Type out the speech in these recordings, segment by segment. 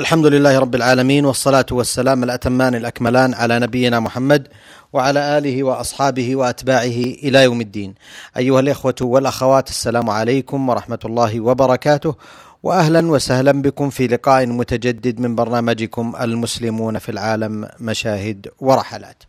الحمد لله رب العالمين والصلاة والسلام الأتمان الأكملان على نبينا محمد وعلى آله وأصحابه وأتباعه إلى يوم الدين أيها الإخوة والأخوات السلام عليكم ورحمة الله وبركاته واهلا وسهلا بكم في لقاء متجدد من برنامجكم المسلمون في العالم مشاهد ورحلات.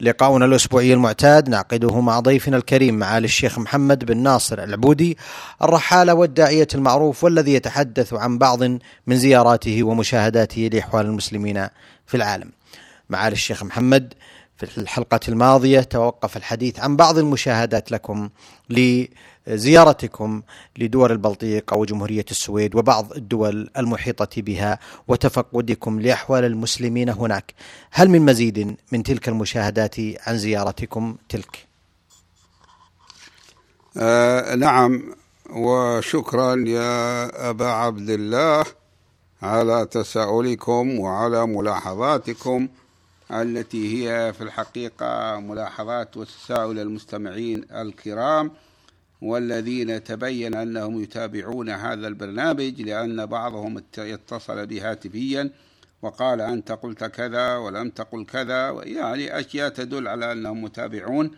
لقاؤنا الأسبوعي المعتاد نعقده مع ضيفنا الكريم معالي الشيخ محمد بن ناصر العبودي الرحالة والداعية المعروف والذي يتحدث عن بعض من زياراته ومشاهداته لإحوال المسلمين في العالم. معالي الشيخ محمد في الحلقة الماضية توقف الحديث عن بعض المشاهدات لكم لزيارتكم لدول البلطيق أو جمهورية السويد وبعض الدول المحيطة بها وتفقدكم لأحوال المسلمين هناك. هل من مزيد من تلك المشاهدات عن زيارتكم تلك؟ آه نعم وشكرا يا أبا عبد الله على تساؤلكم وعلى ملاحظاتكم التي هي في الحقيقة ملاحظات وتساؤل المستمعين الكرام والذين تبين أنهم يتابعون هذا البرنامج لأن بعضهم اتصل بي هاتفيا وقال أنت قلت كذا ولم تقل كذا يعني أشياء تدل على أنهم متابعون.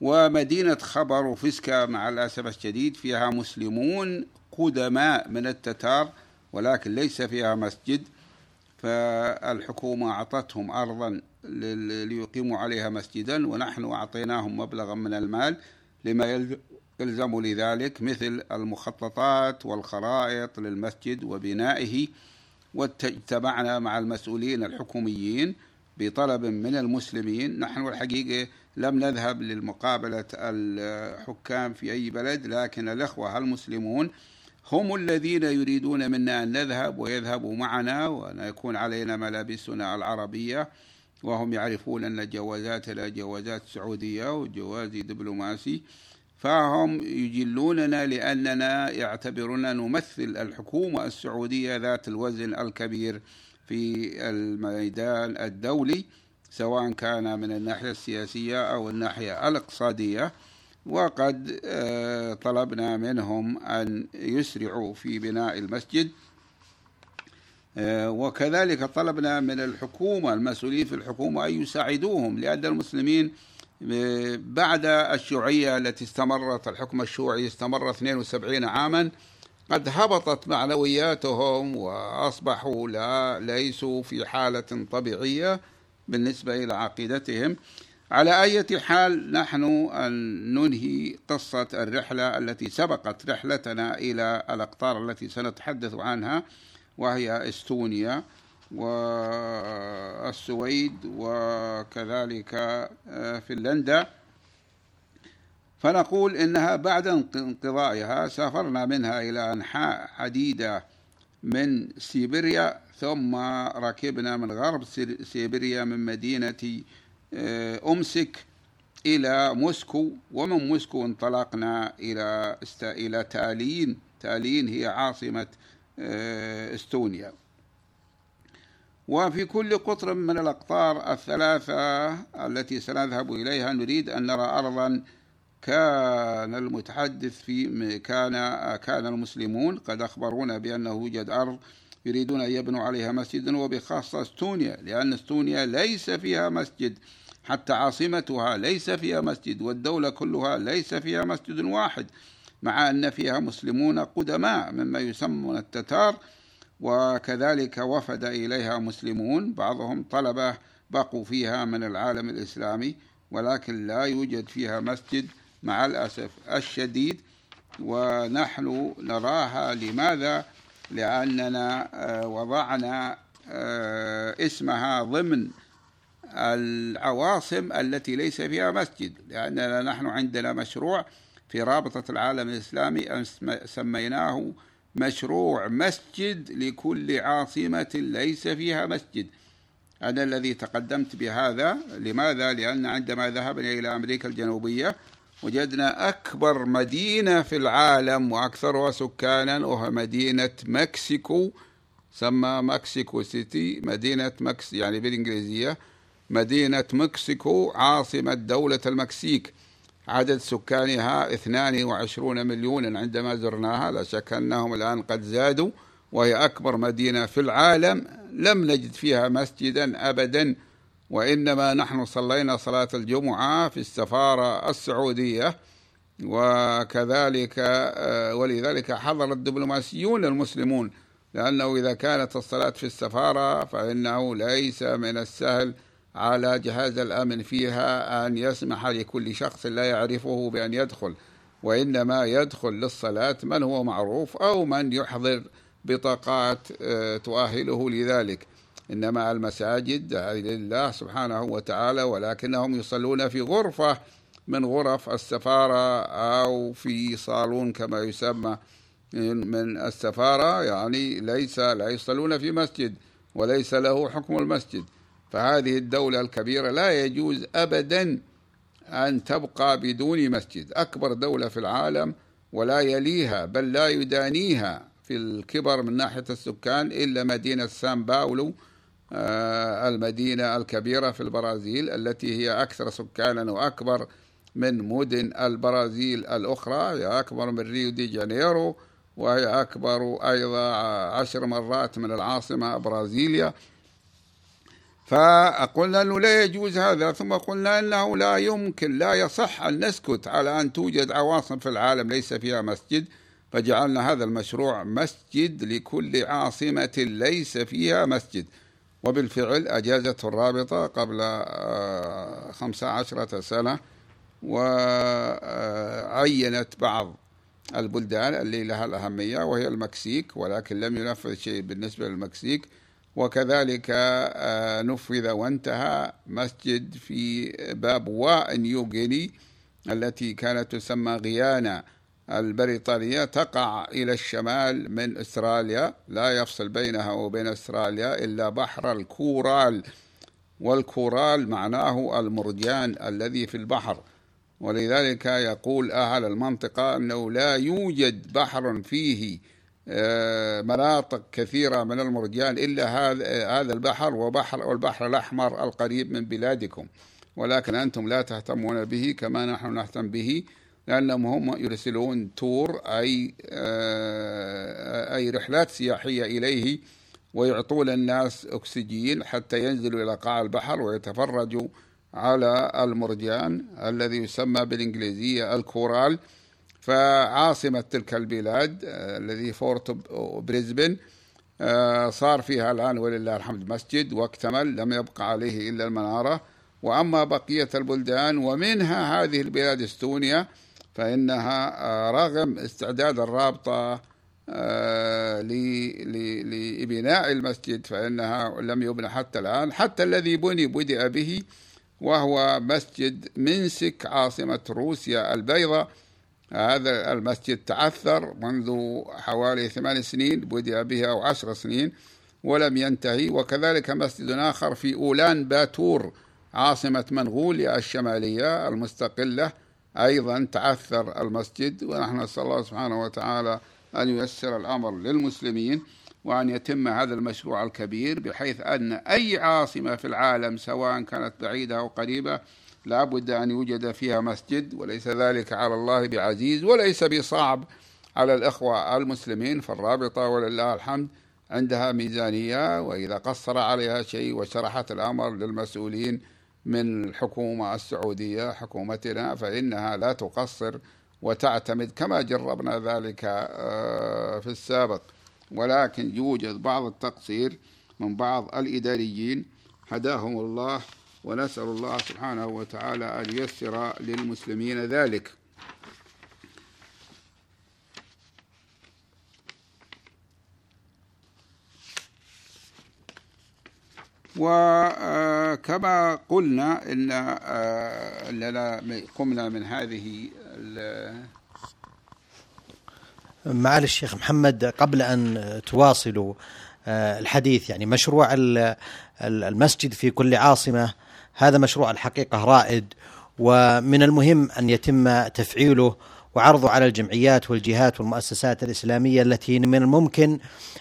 ومدينة خبر وفسكا مع الأسف الشديد فيها مسلمون قدماء من التتار ولكن ليس فيها مسجد. فالحكومة أعطتهم أرضا ليقيموا عليها مسجدا ونحن أعطيناهم مبلغا من المال لما يلزم لذلك مثل المخططات والخرائط للمسجد وبنائه واجتمعنا مع المسؤولين الحكوميين بطلب من المسلمين. نحن الحقيقة لم نذهب للمقابلة الحكام في أي بلد لكن الأخوة المسلمون هم الذين يريدون منا أن نذهب ويذهبوا معنا وأن يكون علينا ملابسنا العربية وهم يعرفون أن جوازاتنا جوازات سعودية وجواز دبلوماسي فهم يجلوننا لأننا يعتبرنا نمثل الحكومة السعودية ذات الوزن الكبير في الميدان الدولي سواء كان من الناحية السياسية أو الناحية الإقتصادية. وقد آه، طلبنا منهم أن يسرعوا في بناء المسجد. آه، وكذلك طلبنا من الحكومة المسؤولين في الحكومة أن يساعدوهم لأن المسلمين آه، بعد الشيوعية التي استمرت الحكم الشيوعي استمر 72 عاما قد هبطت معنوياتهم وأصبحوا لا ليسوا في حالة طبيعية بالنسبة إلى عقيدتهم. على أي حال نحن أن ننهي قصة الرحلة التي سبقت رحلتنا إلى الأقطار التي سنتحدث عنها وهي إستونيا والسويد وكذلك آه، فنلندا. فنقول إنها بعد انقضائها سافرنا منها إلى أنحاء عديدة من سيبيريا ثم ركبنا من غرب سيبيريا من مدينة آه، أمسك إلى موسكو ومن موسكو انطلقنا إلى إلى تالين. تالين هي عاصمة آه، إستونيا. وفي كل قطر من الأقطار الثلاثة التي سنذهب إليها نريد أن نرى أرضا كان المتحدث في كان كان المسلمون. قد أخبرونا بأنه يوجد أرض يريدون أن يبنوا عليها مسجدا وبخاصة استونيا لأن استونيا ليس فيها مسجد حتى عاصمتها ليس فيها مسجد والدولة كلها ليس فيها مسجد واحد مع أن فيها مسلمون قدماء مما يسمون التتار وكذلك وفد إليها مسلمون بعضهم طلبة بقوا فيها من العالم الإسلامي ولكن لا يوجد فيها مسجد مع الأسف الشديد ونحن نراها لماذا؟ لأننا آه، وضعنا آه، اسمها ضمن العواصم التي ليس فيها مسجد لأننا نحن عندنا مشروع في رابطة العالم الإسلامي سميناه مشروع مسجد لكل عاصمة ليس فيها مسجد أنا الذي تقدمت بهذا لماذا؟ لأن عندما ذهبنا إلى أمريكا الجنوبية وجدنا أكبر مدينة في العالم وأكثرها سكانا وهي مدينة مكسيكو سمى مكسيكو city مدينة مكس يعني بالإنجليزية مدينة مكسيكو عاصمة دولة المكسيك. عدد سكانها 22 مليونا عندما زرناها لا شك أنهم الآن قد زادوا وهي أكبر مدينة في العالم. لم نجد فيها مسجدا أبدا. وإنما نحن صلينا صلاة الجمعة في السفارة السعودية وكذلك آه، ولذلك حضر الدبلوماسيون المسلمون لأنه إذا كانت الصلاة في السفارة فإنه ليس من السهل على جهاز الأمن فيها أن يسمح لكل شخص لا يعرفه بأن يدخل وإنما يدخل للصلاة من هو معروف أو من يحضر بطاقات آه، تؤهله لذلك. إنما المساجد لله سبحانه وتعالى ولكنهم يصلون في غرفة من غرف السفارة أو في صالون كما يسمى من السفارة يعني ليس لا يصلون في مسجد وليس له حكم المسجد. فهذه الدولة الكبيرة لا يجوز أبدا أن تبقى بدون مسجد. أكبر دولة في العالم ولا يليها بل لا يدانيها في الكبر من ناحية السكان إلا مدينة سان باولو المدينة الكبيرة في البرازيل التي هي أكثر سكانا وأكبر من مدن البرازيل الأخرى. هي أكبر من ريو دي جانيرو وهي أكبر أيضا عشر مرات من العاصمة برازيليا. فقلنا أنه لا يجوز هذا ثم قلنا أنه لا يمكن لا يصح أن نسكت على أن توجد عواصم في العالم ليس فيها مسجد. فجعلنا هذا المشروع مسجد لكل عاصمة ليس فيها مسجد. وبالفعل أجازته الرابطة قبل آه، خمسة عشرة سنة وعينت بعض البلدان اللي لها الأهمية وهي المكسيك ولكن لم ينفذ شيء بالنسبة للمكسيك. وكذلك آه، نفذ وانتهى مسجد في بابوا نيوغيني التي كانت تسمى غيانا. البريطانية تقع إلى الشمال من أستراليا لا يفصل بينها وبين أستراليا إلا بحر الكورال. والكورال معناه المرجان الذي في البحر. ولذلك يقول أهل المنطقة أنه لا يوجد بحر فيه آه، مناطق كثيرة من المرجان إلا هذا هذا البحر وبحر والبحر الأحمر القريب من بلادكم. ولكن أنتم لا تهتمون به كما نحن نهتم به. لأنهم هم يرسلون تور أي آه، أي رحلات سياحية إليه ويعطون الناس أكسجين حتى ينزلوا إلى قاع البحر ويتفرجوا على المرجان الذي يسمى بالإنجليزية الكورال. فعاصمة تلك البلاد آه، الذي فورت بريزبن آه، صار فيها الآن ولله الحمد مسجد واكتمل لم يبقى عليه إلا المنارة. وأما بقية البلدان ومنها هذه البلاد إستونيا فإنها آه، رغم استعداد الرابطة لبناء المسجد فإنها لم يبنى حتى الآن. حتى الذي بني بدأ به وهو مسجد منسك عاصمة روسيا البيضاء. هذا المسجد تعثر منذ حوالي ثمان سنين بدأ به أو عشر سنين ولم ينتهي. وكذلك مسجد آخر في أولان باتور عاصمة منغوليا الشمالية المستقلة. أيضا تعثر المسجد ونحن نسأل الله سبحانه وتعالى أن ييسر الأمر للمسلمين وأن يتم هذا المشروع الكبير بحيث أن أي عاصمة في العالم سواء كانت بعيدة أو قريبة لا بد أن يوجد فيها مسجد وليس ذلك على الله بعزيز وليس بصعب على الإخوة المسلمين فالرابطة ولله الحمد عندها ميزانية وإذا قصر عليها شيء وشرحت الأمر للمسؤولين من الحكومة السعودية حكومتنا فإنها لا تقصر وتعتمد كما جربنا ذلك آه، في السابق. ولكن يوجد بعض التقصير من بعض الإداريين. هداهم الله ونسأل الله سبحانه وتعالى أن ييسر للمسلمين ذلك. وكما قلنا إن آه، أننا قمنا من هذه معالي الشيخ محمد قبل أن تواصلوا آه، الحديث يعني مشروع المسجد في كل عاصمة هذا مشروع الحقيقة رائد ومن المهم أن يتم تفعيله وعرضه على الجمعيات والجهات والمؤسسات الإسلامية التي من الممكن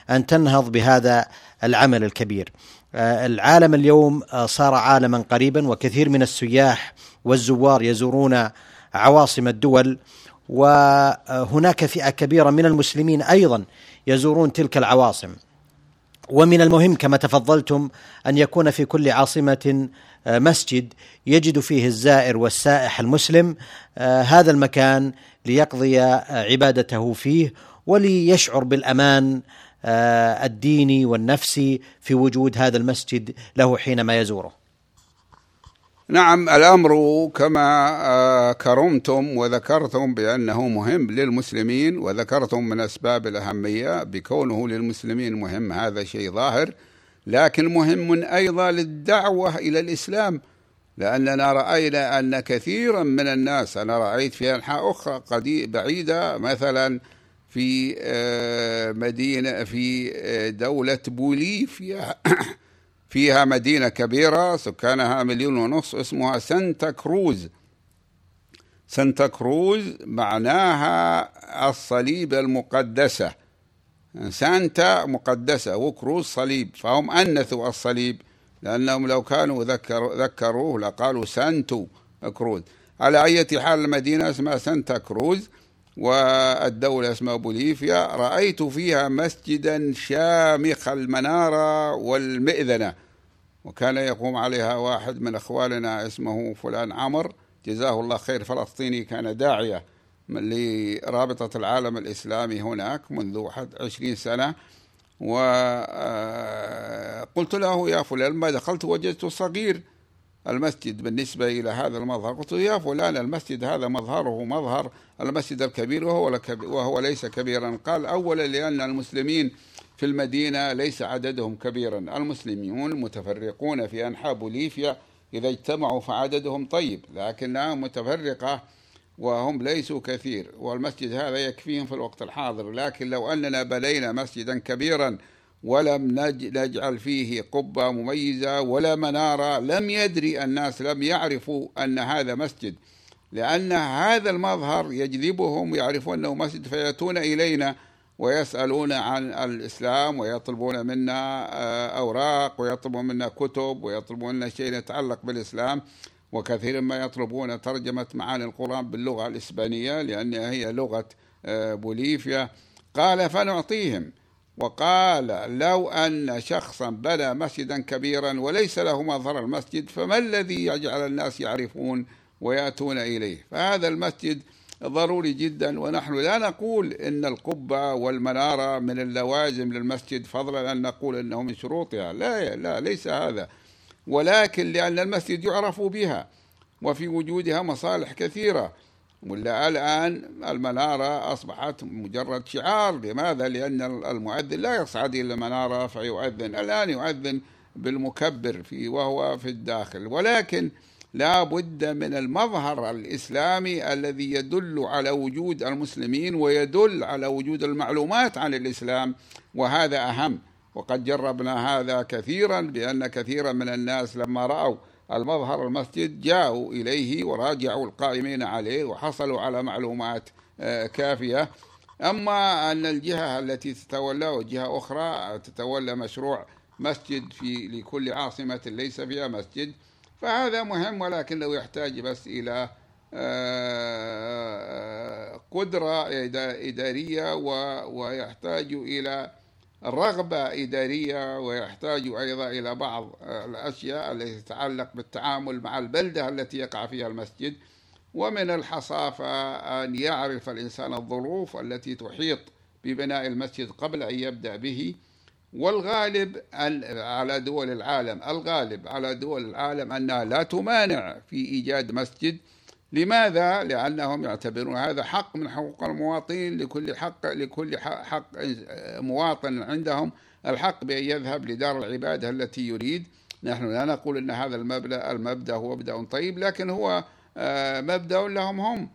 أن تنهض بهذا العمل الكبير. آه، العالم اليوم آه، صار عالما قريبا وكثير من السياح والزوار يزورون عواصم الدول. وهناك فئة كبيرة من المسلمين أيضا يزورون تلك العواصم. ومن المهم كما تفضلتم أن يكون في كل عاصمة آه، مسجد يجد فيه الزائر والسائح المسلم آه، هذا المكان ليقضي عبادته فيه وليشعر بالأمان الديني والنفسي في وجود هذا المسجد له حينما يزوره. نعم الأمر كما كرمتم وذكرتم بأنه مهم للمسلمين وذكرتم من أسباب الأهمية بكونه للمسلمين مهم هذا شيء ظاهر لكن مهم أيضا للدعوة إلى الإسلام لأننا رأينا أن كثيرا من الناس أنا رأيت في أنحاء أخرى بعيدة مثلا في آه، مدينة في آه، دولة بوليفيا فيها مدينة كبيرة سكانها مليون ونصف اسمها سانتا كروز. سانتا كروز معناها الصليب المقدسة. سانتا مقدسة و cruz صليب. فهم أنثوا الصليب لأنهم لو كانوا ذكر ذكروه لقالوا santo cruz. على أي حال المدينة اسمها سانتا كروز. والدولة اسمها بوليفيا رأيت فيها مسجدا شامخ المنارة والمئذنة. وكان يقوم عليها واحد من أخوالنا اسمه فلان عمر. جزاه الله خير فلسطيني كان داعية لرابطة العالم الإسلامي هناك منذ عشرين سنة. وقلت له يا فلان ما دخلت وجدت صغير. المسجد بالنسبة إلى هذا المظهر. قلت يا فلان المسجد هذا مظهره مظهر المسجد الكبير وهو, وهو ليس كبيرا. قال أولا لأن المسلمين في المدينة ليس عددهم كبيرا. المسلمون متفرقون في أنحاء بوليفيا. إذا اجتمعوا فعددهم طيب لكنها متفرقة وهم ليسوا كثير. والمسجد هذا يكفيهم في الوقت الحاضر. لكن لو أننا بنينا مسجدا كبيرا ولم نجعل فيه قبة مميزة ولا منارة. لم يدري الناس لم يعرفوا أن هذا مسجد. لأن هذا المظهر يجذبهم يعرفون أنه مسجد فيأتون إلينا ويسألون عن الإسلام ويطلبون منا آه، أوراق ويطلبون منا كتب ويطلبون منا شيء يتعلق بالإسلام. وكثيرا ما يطلبون ترجمة معاني القرآن باللغة الإسبانية لأنها هي لغة آه، بوليفيا. قال فنعطيهم. وقال لو أن شخصا بنى مسجدا كبيرا وليس له مظهر المسجد فما الذي يجعل الناس يعرفون ويأتون إليه؟ فهذا المسجد ضروري جدا ونحن لا نقول إن القبة والمنارة من اللوازم للمسجد فضلا أن نقول إنه من شروطها. لا لا ليس هذا. ولكن لأن المسجد يعرف بها وفي وجودها مصالح كثيرة. ولا الآن المنارة أصبحت مجرد شعار لماذا؟ لأن المؤذن لا يصعد إلى المنارة فيؤذن الآن يؤذن بالمكبر في وهو في الداخل ولكن لا بد من المظهر الإسلامي الذي يدل على وجود المسلمين ويدل على وجود المعلومات عن الإسلام وهذا أهم وقد جربنا هذا كثيرا بأن كثيرا من الناس لما رأوا المظهر المسجد جاءوا إليه وراجعوا القائمين عليه وحصلوا على معلومات آه، كافية. أما أن الجهة التي تتولى جهة أخرى تتولى مشروع مسجد في لكل عاصمة ليس فيها مسجد فهذا مهم ولكنه يحتاج بس إلى آه، قدرة إدارية ويحتاج إلى رغبة إدارية ويحتاج أيضا إلى بعض الأشياء التي تتعلق بالتعامل مع البلدة التي يقع فيها المسجد ومن الحصافة أن يعرف الإنسان الظروف التي تحيط ببناء المسجد قبل أن يبدأ به والغالب على دول العالم الغالب على دول العالم أنها لا تمانع في إيجاد مسجد لماذا؟ لأنهم يعتبرون هذا حق من حقوق المواطنين لكل حق لكل حق مواطن عندهم الحق بأن يذهب لدار العبادة التي يريد. نحن لا نقول أن هذا المبدأ المبدأ هو مبدأ طيب لكن هو آه، مبدأ لهم هم.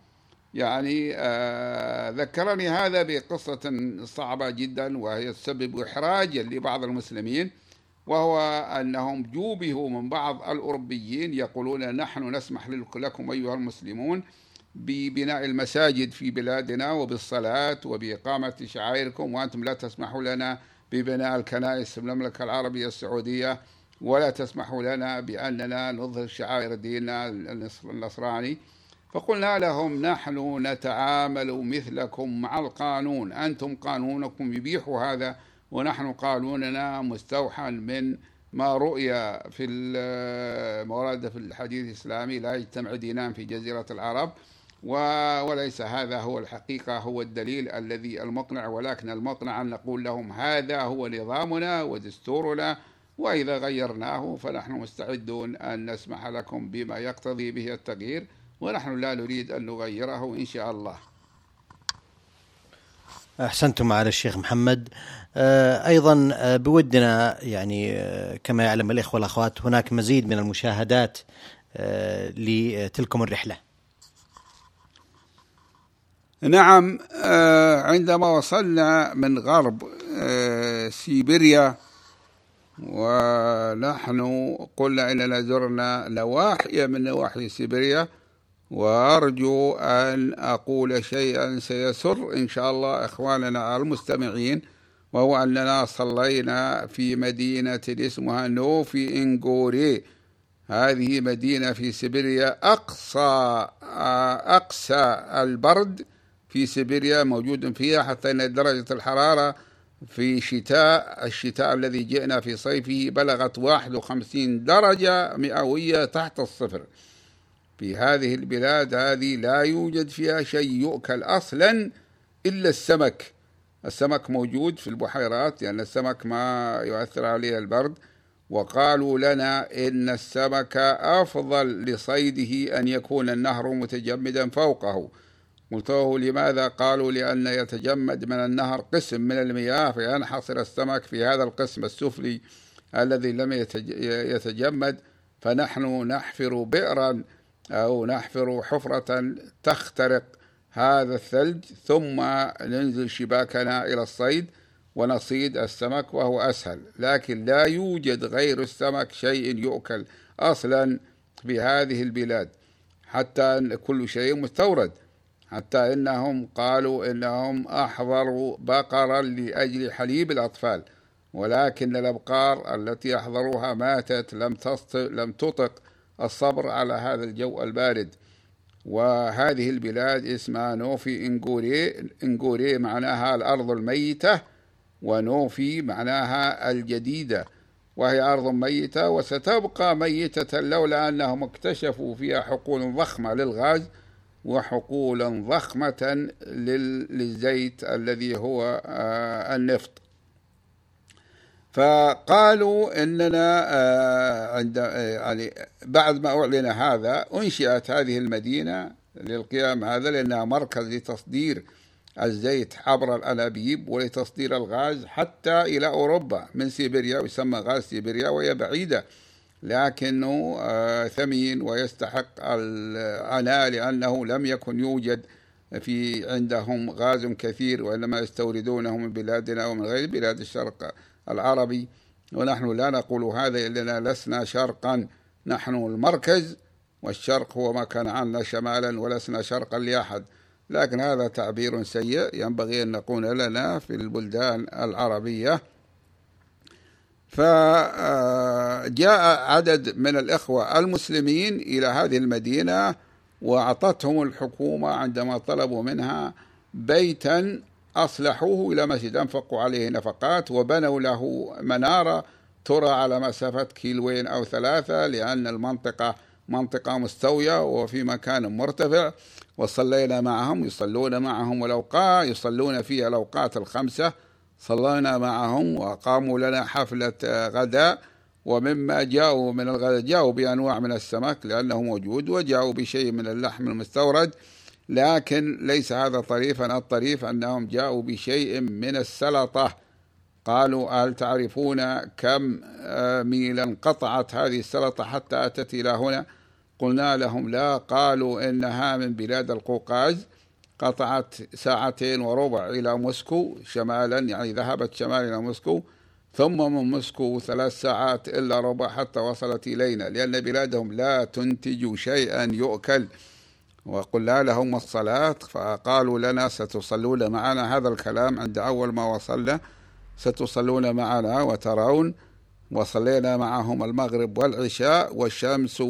يعني آه، ذكرني هذا بقصة صعبة جدا وهي تسبب إحراجا لبعض المسلمين. وهو أنهم جوبهوا من بعض الأوروبيين يقولون نحن نسمح لكم أيها المسلمون ببناء المساجد في بلادنا وبالصلاة وبإقامة شعائركم وأنتم لا تسمحوا لنا ببناء الكنائس في المملكة العربية السعودية ولا تسمحوا لنا بأننا نظهر شعائر ديننا النصراني. فقلنا لهم نحن نتعامل مثلكم مع القانون أنتم قانونكم يبيح هذا ونحن قانوننا مستوحى من ما رؤي في المورد في الحديث الإسلامي لا يجتمع دينان في جزيرة العرب وليس هذا هو الحقيقة هو الدليل الذي المقنع ولكن المقنع أن نقول لهم هذا هو نظامنا ودستورنا وإذا غيرناه فنحن مستعدون أن نسمح لكم بما يقتضي به التغيير ونحن لا نريد أن نغيره إن شاء الله. أحسنتم على الشيخ محمد. آه، أيضا آه، بودنا يعني آه، كما يعلم الإخوة والأخوات هناك مزيد من المشاهدات لتلكم الرحلة. نعم عندما وصلنا من غرب سيبيريا ونحن قلنا إننا زرنا نواحي من نواحي سيبيريا وأرجو أن أقول شيئا سيسر إن شاء الله إخواننا المستمعين وهو أننا صلينا في مدينة اسمها نوفي إنغوري. هذه مدينة في سيبيريا أقصى أقصى البرد في سيبيريا موجود فيها حتى أن درجة الحرارة في شتاء الشتاء الذي جئنا في صيفه بلغت 51 درجة مئوية تحت الصفر. في هذه البلاد هذه لا يوجد فيها شيء يؤكل أصلا إلا السمك. السمك موجود في البحيرات لأن السمك ما يؤثر عليه البرد. وقالوا لنا إن السمك أفضل لصيده أن يكون النهر متجمدا فوقه. قلت لماذا؟ قالوا لأن يتجمد من النهر قسم من المياه فينحصر السمك في هذا القسم السفلي الذي لم يتجمد. فنحن نحفر بئرا أو نحفر حفرة تخترق هذا الثلج ثم ننزل شباكنا إلى الصيد ونصيد السمك وهو أسهل. لكن لا يوجد غير السمك شيء يؤكل أصلا في هذه البلاد. حتى كل شيء مستورد. حتى إنهم قالوا إنهم أحضروا بقرا لأجل حليب الأطفال. ولكن الأبقار التي أحضروها ماتت لم لم تطق. الصبر على هذا الجو البارد. وهذه البلاد اسمها نوفي إنغوري إنغوري معناها الأرض الميتة ونوفي معناها الجديدة. وهي أرض ميتة وستبقى ميتة لولا أنهم اكتشفوا فيها حقول ضخمة للغاز وحقولا ضخمة للزيت الذي هو آه، النفط. فقالوا إننا آه، عند آه، يعني بعد ما أعلن هذا أنشئت هذه المدينة للقيام هذا لأنها مركز لتصدير الزيت عبر الأنابيب ولتصدير الغاز حتى إلى أوروبا. من سيبيريا يسمى غاز سيبيريا وهي بعيدة لكنه آه، ثمين ويستحق العناء لأنه لم يكن يوجد في عندهم غاز كثير وإنما يستوردونه من بلادنا ومن غير بلاد الشرق. العربي ونحن لا نقول هذا إلا لسنا شرقا. نحن المركز والشرق هو ما كان عنا شمالا ولسنا شرقا لأحد. لكن هذا تعبير سيء ينبغي أن نقول لنا في البلدان العربية. فجاء عدد من الإخوة المسلمين إلى هذه المدينة وأعطتهم الحكومة عندما طلبوا منها بيتا أصلحوه إلى مسجد أنفقوا عليه نفقات وبنوا له منارة ترى على مسافة كيلوين أو ثلاثة لأن المنطقة منطقة مستوية وفي مكان مرتفع وصلينا معهم يصلون معهم الأوقات يصلون فيها الأوقات الخمسة صلينا معهم وقاموا لنا حفلة غداء ومما جاءوا من الغداء جاءوا بأنواع من السمك لأنه موجود وجاءوا بشيء من اللحم المستورد لكن ليس هذا طريفا الطريف أنهم جاءوا بشيء من السلطة. قالوا هل تعرفون كم آه، ميلا قطعت هذه السلطة حتى أتت إلى هنا؟ قلنا لهم لا. قالوا إنها من بلاد القوقاز. قطعت ساعتين وربع إلى موسكو شمالا يعني ذهبت شمالا إلى موسكو ثم من موسكو ثلاث ساعات إلا ربع حتى وصلت إلينا لأن بلادهم لا تنتج شيئا يؤكل. وقلنا لهم الصلاة فقالوا لنا ستصلون معنا. هذا الكلام عند أول ما وصلنا ستصلون معنا وترون وصلينا معهم المغرب والعشاء والشمس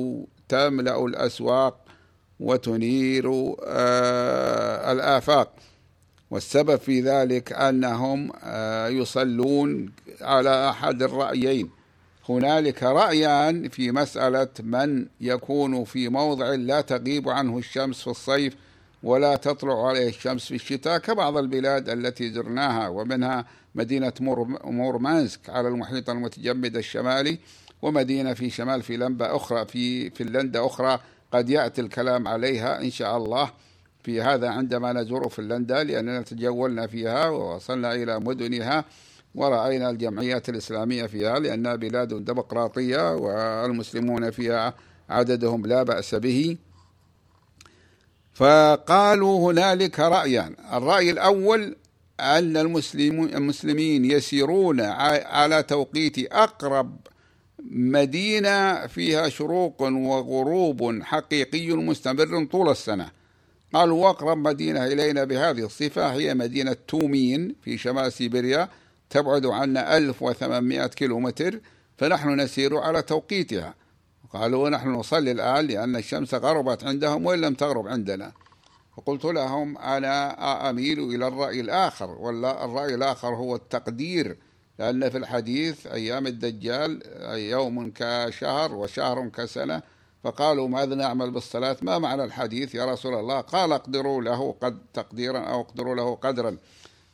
تملأ الأسواق وتنير آه، الآفاق. والسبب في ذلك أنهم آه، يصلون على أحد الرأيين. هنالك رأيان في مسألة من يكون في موضع لا تغيب عنه الشمس في الصيف ولا تطلع عليه الشمس في الشتاء كبعض البلاد التي زرناها ومنها مدينة مورمانسك على المحيط المتجمد الشمالي ومدينة في شمال فنلندا أخرى في فنلندا أخرى قد يأتي الكلام عليها إن شاء الله. في هذا عندما نزور فنلندا لأننا تجولنا فيها ووصلنا إلى مدنها. ورأينا الجمعيات الإسلامية فيها لأنها بلاد ديمقراطية والمسلمون فيها عددهم لا بأس به. فقالوا هنالك رأيان الرأي الأول أن المسلمين يسيرون على توقيت أقرب مدينة فيها شروق وغروب حقيقي مستمر طول السنة. قالوا أقرب مدينة إلينا بهذه الصفة هي مدينة تومين في شمال سيبيريا. تبعد عنا 1800 كيلومتر فنحن نسير على توقيتها. قالوا نحن نصلي الآن لأن الشمس غربت عندهم وإن لم تغرب عندنا. فقلت لهم أنا أميل إلى الرأي الآخر ولا الرأي الآخر هو التقدير لأن في الحديث أيام الدجال يوم كشهر وشهر كسنة فقالوا ماذا نعمل بالصلاة؟ ما معنى الحديث يا رسول الله؟ قال اقدروا له قد تقديرا أو اقدروا له قدرا.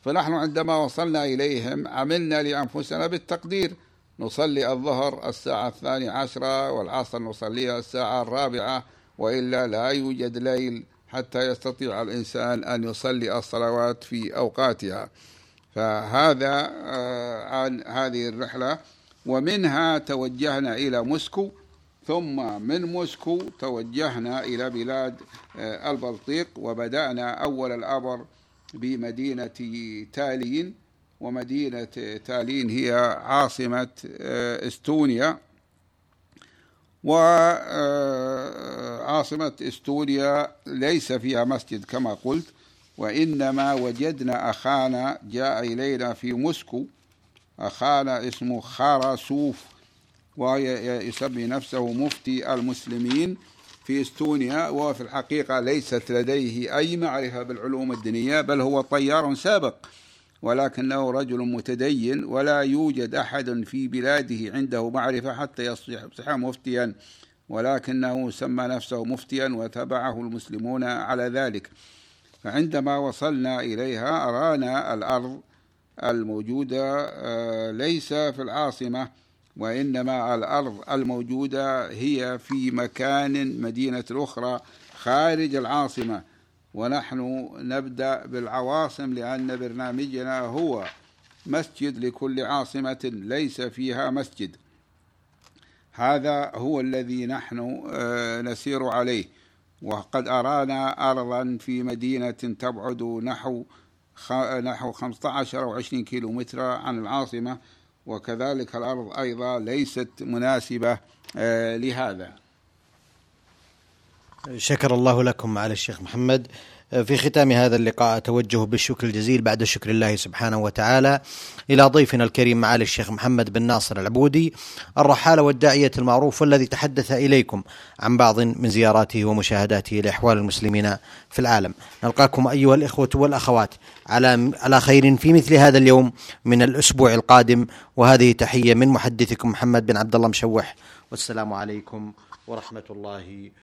فنحن عندما وصلنا إليهم عملنا لأنفسنا بالتقدير. نصلي الظهر الساعة الثانية عشرة والعصر نصليها الساعة الرابعة وإلا لا يوجد ليل حتى يستطيع الإنسان أن يصلي الصلوات في أوقاتها. فهذا آه، عن هذه الرحلة ومنها توجهنا إلى موسكو. ثم من موسكو توجهنا إلى بلاد آه، البلطيق وبدأنا أول الأمر بمدينة تالين ومدينة تالين هي عاصمة آه، إستونيا. وعاصمة إستونيا ليس فيها مسجد كما قلت وإنما وجدنا أخانا جاء إلينا في موسكو. أخانا اسمه خاراسوف ويسمي نفسه مفتي المسلمين. في إستونيا وفي الحقيقة ليست لديه أي معرفة بالعلوم الدينية بل هو طيار سابق ولكنه رجل متدين ولا يوجد أحد في بلاده عنده معرفة حتى يصبح مفتيا ولكنه سمى نفسه مفتيا وتبعه المسلمون على ذلك. فعندما وصلنا إليها أرانا الأرض الموجودة آه، ليس في العاصمة وإنما الأرض الموجودة هي في مكان مدينة أخرى خارج العاصمة. ونحن نبدأ بالعواصم لأن برنامجنا هو مسجد لكل عاصمة ليس فيها مسجد. هذا هو الذي نحن آه، نسير عليه. وقد أرانا أرضا في مدينة تبعد نحو نحو 15 أو 20 كيلو عن العاصمة. وكذلك الأرض أيضا ليست مناسبة آه، لهذا. شكر الله لكم معالي الشيخ محمد. في ختام هذا اللقاء أتوجه بالشكر الجزيل بعد شكر الله سبحانه وتعالى إلى ضيفنا الكريم معالي الشيخ محمد بن ناصر العبودي الرحالة والداعية المعروف والذي تحدث إليكم عن بعض من زياراته ومشاهداته لأحوال المسلمين في العالم. نلقاكم أيها الإخوة والأخوات على على خير في مثل هذا اليوم من الأسبوع القادم. وهذه تحية من محدثكم محمد بن عبد الله مشوح. والسلام عليكم ورحمة الله